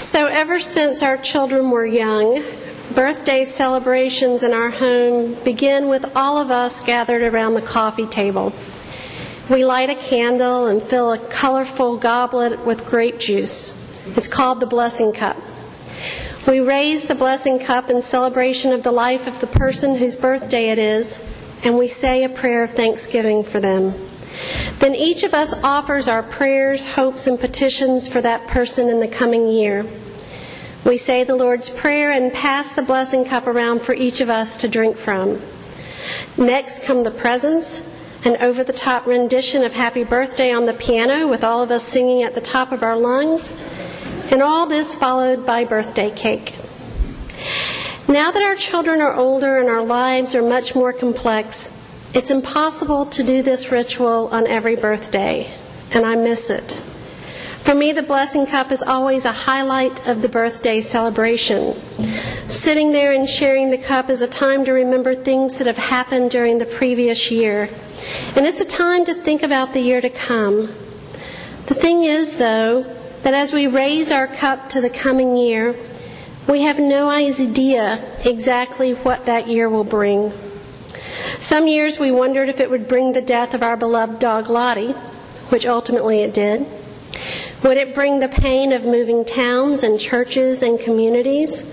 So, ever since our children were young, birthday celebrations in our home begin with all of us gathered around the coffee table. We light a candle and fill a colorful goblet with grape juice. It's called the blessing cup. We raise the blessing cup in celebration of the life of the person whose birthday it is, and we say a prayer of thanksgiving for them. Then each of us offers our prayers, hopes, and petitions for that person in the coming year. We say the Lord's Prayer and pass the blessing cup around for each of us to drink from. Next come the presents, an over the top rendition of Happy Birthday on the piano with all of us singing at the top of our lungs, and all this followed by birthday cake. Now that our children are older and our lives are much more complex, it's impossible to do this ritual on every birthday, and I miss it. For me, the blessing cup is always a highlight of the birthday celebration. Sitting there and sharing the cup is a time to remember things that have happened during the previous year. And it's a time to think about the year to come. The thing is, though, that as we raise our cup to the coming year, we have no idea exactly what that year will bring. Some years we wondered if it would bring the death of our beloved dog Lottie, which ultimately it did. Would it bring the pain of moving towns and churches and communities?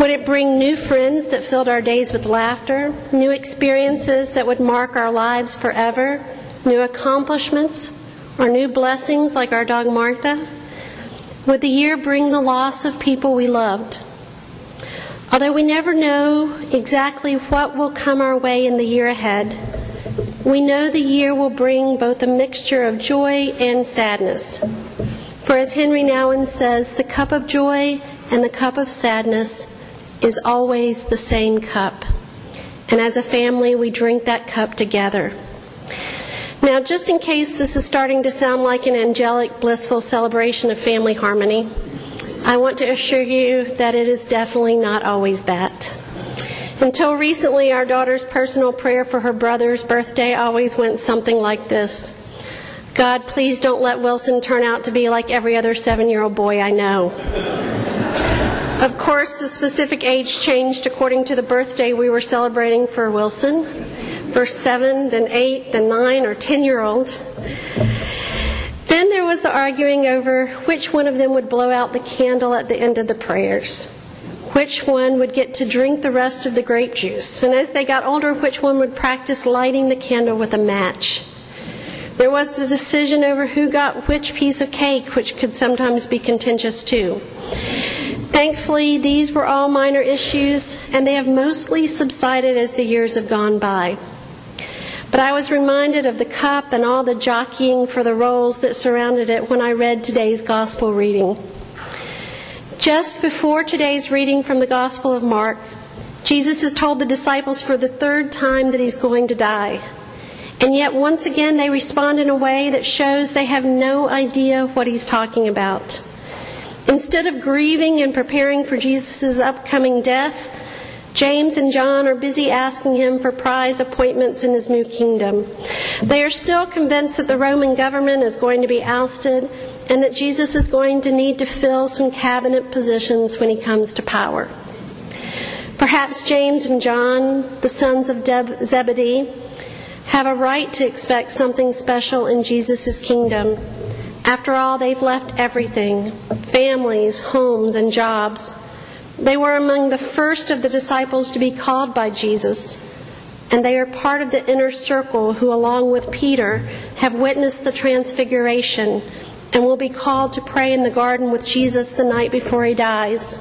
Would it bring new friends that filled our days with laughter, new experiences that would mark our lives forever, new accomplishments, or new blessings like our dog Martha? Would the year bring the loss of people we loved? Although we never know exactly what will come our way in the year ahead, we know the year will bring both a mixture of joy and sadness. For as Henri Nouwen says, the cup of joy and the cup of sadness is always the same cup. And as a family, we drink that cup together. Now, just in case this is starting to sound like an angelic, blissful celebration of family harmony, I want to assure you that it is definitely not always that. Until recently, our daughter's personal prayer for her brother's birthday always went something like this God, please don't let Wilson turn out to be like every other seven year old boy I know. Of course, the specific age changed according to the birthday we were celebrating for Wilson. First seven, then eight, then nine, or ten year old. Was the arguing over which one of them would blow out the candle at the end of the prayers, which one would get to drink the rest of the grape juice, and as they got older, which one would practice lighting the candle with a match. There was the decision over who got which piece of cake, which could sometimes be contentious too. Thankfully, these were all minor issues, and they have mostly subsided as the years have gone by. But I was reminded of the cup and all the jockeying for the roles that surrounded it when I read today's gospel reading. Just before today's reading from the Gospel of Mark, Jesus has told the disciples for the third time that he's going to die. And yet, once again, they respond in a way that shows they have no idea what he's talking about. Instead of grieving and preparing for Jesus' upcoming death, James and John are busy asking him for prize appointments in his new kingdom. They are still convinced that the Roman government is going to be ousted and that Jesus is going to need to fill some cabinet positions when he comes to power. Perhaps James and John, the sons of Zebedee, have a right to expect something special in Jesus' kingdom. After all, they've left everything families, homes, and jobs they were among the first of the disciples to be called by Jesus, and they are part of the inner circle who, along with Peter, have witnessed the transfiguration and will be called to pray in the garden with Jesus the night before he dies.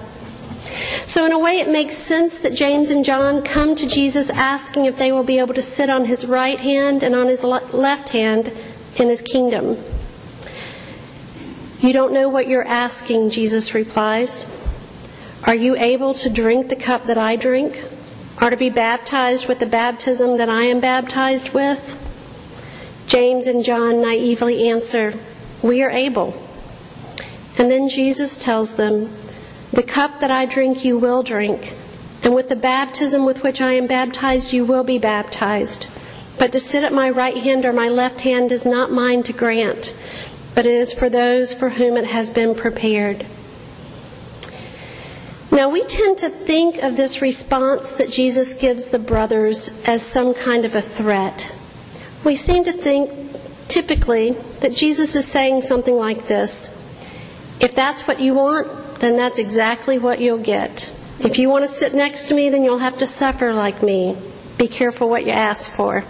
So, in a way, it makes sense that James and John come to Jesus asking if they will be able to sit on his right hand and on his left hand in his kingdom. You don't know what you're asking, Jesus replies. Are you able to drink the cup that I drink? Or to be baptized with the baptism that I am baptized with? James and John naively answer, We are able. And then Jesus tells them, The cup that I drink you will drink, and with the baptism with which I am baptized you will be baptized. But to sit at my right hand or my left hand is not mine to grant, but it is for those for whom it has been prepared. Now, we tend to think of this response that Jesus gives the brothers as some kind of a threat. We seem to think, typically, that Jesus is saying something like this If that's what you want, then that's exactly what you'll get. If you want to sit next to me, then you'll have to suffer like me. Be careful what you ask for.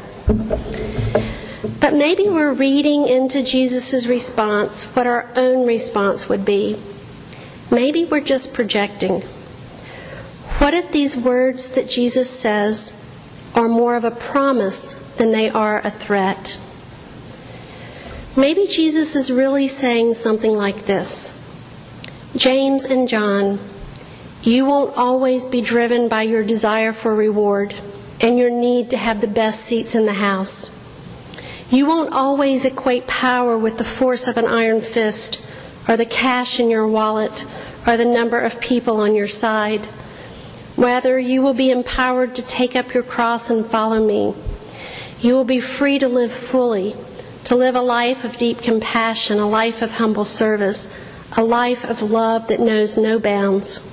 But maybe we're reading into Jesus' response what our own response would be. Maybe we're just projecting. What if these words that Jesus says are more of a promise than they are a threat? Maybe Jesus is really saying something like this James and John, you won't always be driven by your desire for reward and your need to have the best seats in the house. You won't always equate power with the force of an iron fist or the cash in your wallet or the number of people on your side. Rather, you will be empowered to take up your cross and follow me. You will be free to live fully, to live a life of deep compassion, a life of humble service, a life of love that knows no bounds.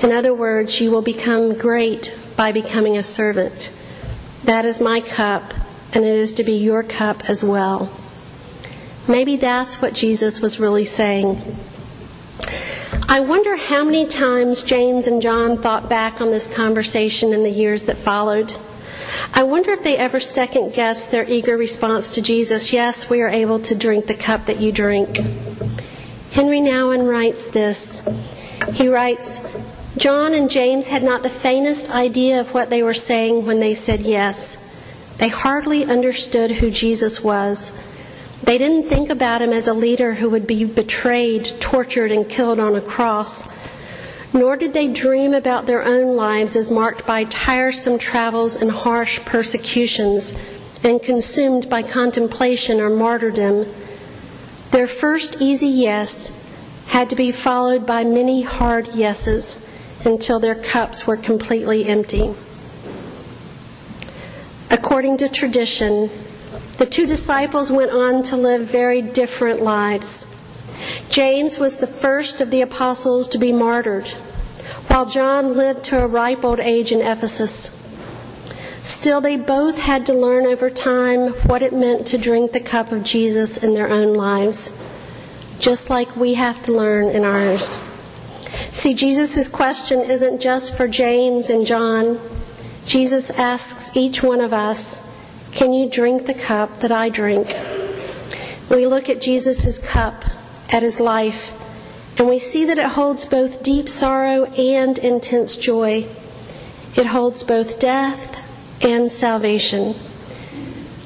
In other words, you will become great by becoming a servant. That is my cup, and it is to be your cup as well. Maybe that's what Jesus was really saying. I wonder how many times James and John thought back on this conversation in the years that followed. I wonder if they ever second guessed their eager response to Jesus, Yes, we are able to drink the cup that you drink. Henri Nouwen writes this. He writes, John and James had not the faintest idea of what they were saying when they said yes. They hardly understood who Jesus was. They didn't think about him as a leader who would be betrayed, tortured, and killed on a cross. Nor did they dream about their own lives as marked by tiresome travels and harsh persecutions and consumed by contemplation or martyrdom. Their first easy yes had to be followed by many hard yeses until their cups were completely empty. According to tradition, the two disciples went on to live very different lives. James was the first of the apostles to be martyred, while John lived to a ripe old age in Ephesus. Still, they both had to learn over time what it meant to drink the cup of Jesus in their own lives, just like we have to learn in ours. See, Jesus' question isn't just for James and John. Jesus asks each one of us, Can you drink the cup that I drink? We look at Jesus' cup, at his life, and we see that it holds both deep sorrow and intense joy. It holds both death and salvation.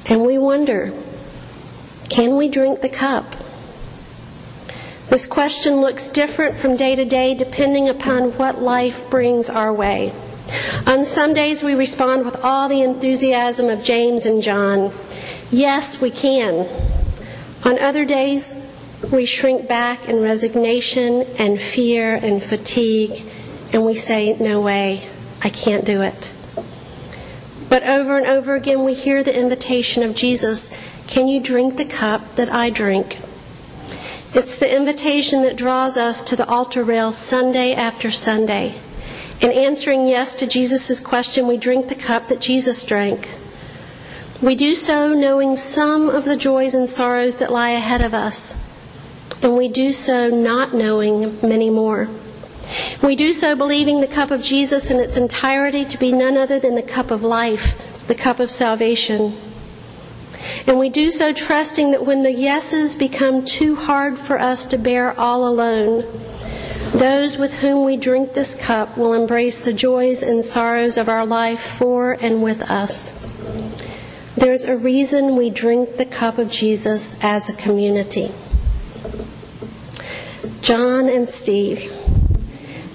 And we wonder, can we drink the cup? This question looks different from day to day depending upon what life brings our way. On some days, we respond with all the enthusiasm of James and John. Yes, we can. On other days, we shrink back in resignation and fear and fatigue, and we say, No way, I can't do it. But over and over again, we hear the invitation of Jesus Can you drink the cup that I drink? It's the invitation that draws us to the altar rail Sunday after Sunday. In answering yes to Jesus' question, we drink the cup that Jesus drank. We do so knowing some of the joys and sorrows that lie ahead of us, and we do so not knowing many more. We do so believing the cup of Jesus in its entirety to be none other than the cup of life, the cup of salvation. And we do so trusting that when the yeses become too hard for us to bear all alone, those with whom we drink this cup will embrace the joys and sorrows of our life for and with us. There's a reason we drink the cup of Jesus as a community. John and Steve,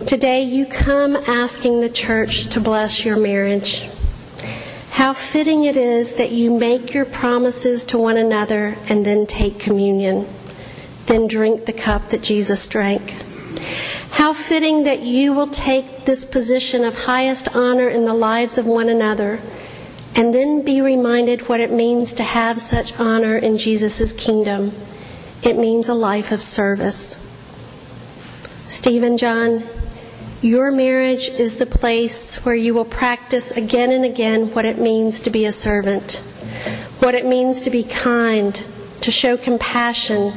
today you come asking the church to bless your marriage. How fitting it is that you make your promises to one another and then take communion, then drink the cup that Jesus drank. How fitting that you will take this position of highest honor in the lives of one another and then be reminded what it means to have such honor in Jesus' kingdom. It means a life of service. Stephen John, Your marriage is the place where you will practice again and again what it means to be a servant, what it means to be kind, to show compassion,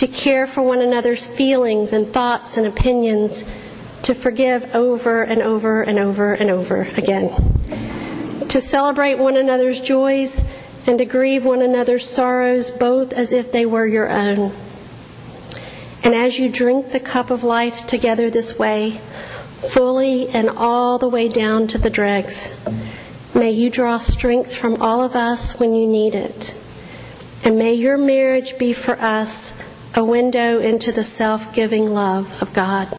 to care for one another's feelings and thoughts and opinions, to forgive over and over and over and over again, to celebrate one another's joys and to grieve one another's sorrows both as if they were your own. And as you drink the cup of life together this way, fully and all the way down to the dregs. May you draw strength from all of us when you need it. And may your marriage be for us a window into the self giving love of God.